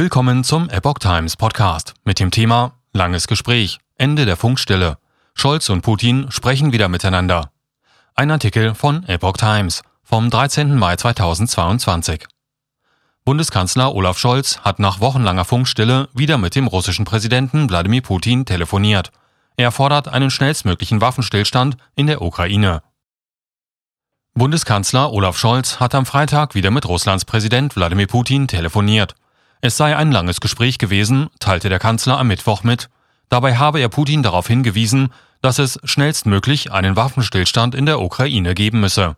Willkommen zum Epoch Times Podcast mit dem Thema Langes Gespräch, Ende der Funkstille. Scholz und Putin sprechen wieder miteinander. Ein Artikel von Epoch Times vom 13. Mai 2022. Bundeskanzler Olaf Scholz hat nach wochenlanger Funkstille wieder mit dem russischen Präsidenten Wladimir Putin telefoniert. Er fordert einen schnellstmöglichen Waffenstillstand in der Ukraine. Bundeskanzler Olaf Scholz hat am Freitag wieder mit Russlands Präsident Wladimir Putin telefoniert. Es sei ein langes Gespräch gewesen, teilte der Kanzler am Mittwoch mit. Dabei habe er Putin darauf hingewiesen, dass es schnellstmöglich einen Waffenstillstand in der Ukraine geben müsse.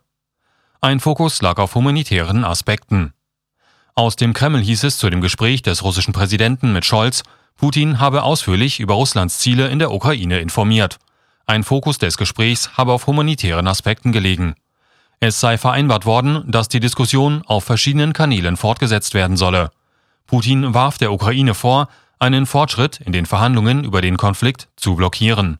Ein Fokus lag auf humanitären Aspekten. Aus dem Kreml hieß es zu dem Gespräch des russischen Präsidenten mit Scholz, Putin habe ausführlich über Russlands Ziele in der Ukraine informiert. Ein Fokus des Gesprächs habe auf humanitären Aspekten gelegen. Es sei vereinbart worden, dass die Diskussion auf verschiedenen Kanälen fortgesetzt werden solle. Putin warf der Ukraine vor, einen Fortschritt in den Verhandlungen über den Konflikt zu blockieren.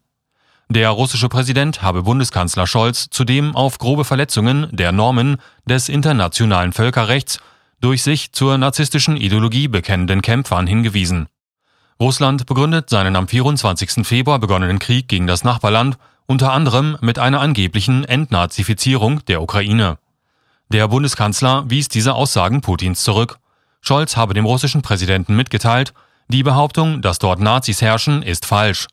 Der russische Präsident habe Bundeskanzler Scholz zudem auf grobe Verletzungen der Normen des internationalen Völkerrechts durch sich zur narzisstischen Ideologie bekennenden Kämpfern hingewiesen. Russland begründet seinen am 24. Februar begonnenen Krieg gegen das Nachbarland unter anderem mit einer angeblichen Entnazifizierung der Ukraine. Der Bundeskanzler wies diese Aussagen Putins zurück. Scholz habe dem russischen Präsidenten mitgeteilt, die Behauptung, dass dort Nazis herrschen, ist falsch.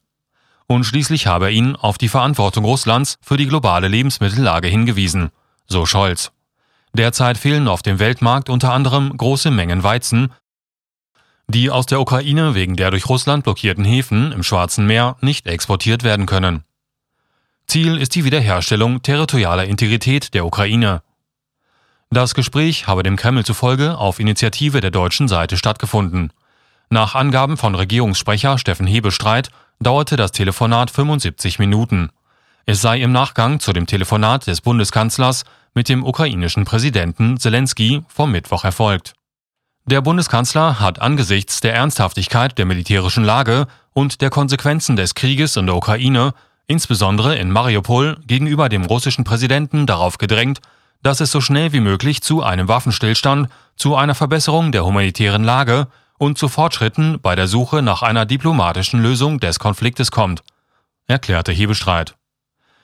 Und schließlich habe er ihn auf die Verantwortung Russlands für die globale Lebensmittellage hingewiesen, so Scholz. Derzeit fehlen auf dem Weltmarkt unter anderem große Mengen Weizen, die aus der Ukraine wegen der durch Russland blockierten Häfen im Schwarzen Meer nicht exportiert werden können. Ziel ist die Wiederherstellung territorialer Integrität der Ukraine. Das Gespräch habe dem Kreml zufolge auf Initiative der deutschen Seite stattgefunden. Nach Angaben von Regierungssprecher Steffen Hebestreit dauerte das Telefonat 75 Minuten. Es sei im Nachgang zu dem Telefonat des Bundeskanzlers mit dem ukrainischen Präsidenten Zelensky vom Mittwoch erfolgt. Der Bundeskanzler hat angesichts der Ernsthaftigkeit der militärischen Lage und der Konsequenzen des Krieges in der Ukraine insbesondere in Mariupol, gegenüber dem russischen Präsidenten darauf gedrängt, dass es so schnell wie möglich zu einem Waffenstillstand, zu einer Verbesserung der humanitären Lage und zu Fortschritten bei der Suche nach einer diplomatischen Lösung des Konfliktes kommt, erklärte Hebestreit.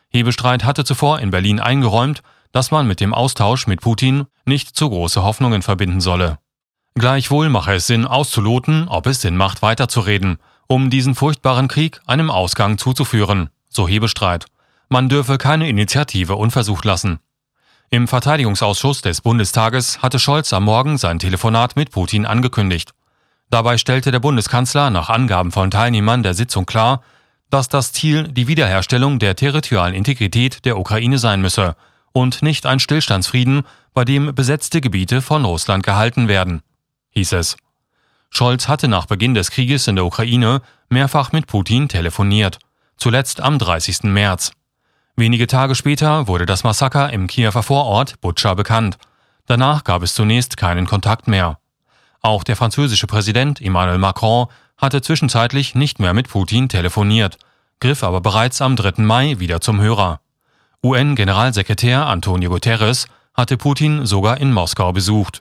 Hebestreit hatte zuvor in Berlin eingeräumt, dass man mit dem Austausch mit Putin nicht zu große Hoffnungen verbinden solle. Gleichwohl mache es Sinn auszuloten, ob es Sinn macht, weiterzureden, um diesen furchtbaren Krieg einem Ausgang zuzuführen so Hebestreit. Man dürfe keine Initiative unversucht lassen. Im Verteidigungsausschuss des Bundestages hatte Scholz am Morgen sein Telefonat mit Putin angekündigt. Dabei stellte der Bundeskanzler nach Angaben von Teilnehmern der Sitzung klar, dass das Ziel die Wiederherstellung der territorialen Integrität der Ukraine sein müsse und nicht ein Stillstandsfrieden, bei dem besetzte Gebiete von Russland gehalten werden, hieß es. Scholz hatte nach Beginn des Krieges in der Ukraine mehrfach mit Putin telefoniert zuletzt am 30. März. Wenige Tage später wurde das Massaker im Kiewer Vorort Butscha bekannt. Danach gab es zunächst keinen Kontakt mehr. Auch der französische Präsident Emmanuel Macron hatte zwischenzeitlich nicht mehr mit Putin telefoniert, griff aber bereits am 3. Mai wieder zum Hörer. UN-Generalsekretär Antonio Guterres hatte Putin sogar in Moskau besucht.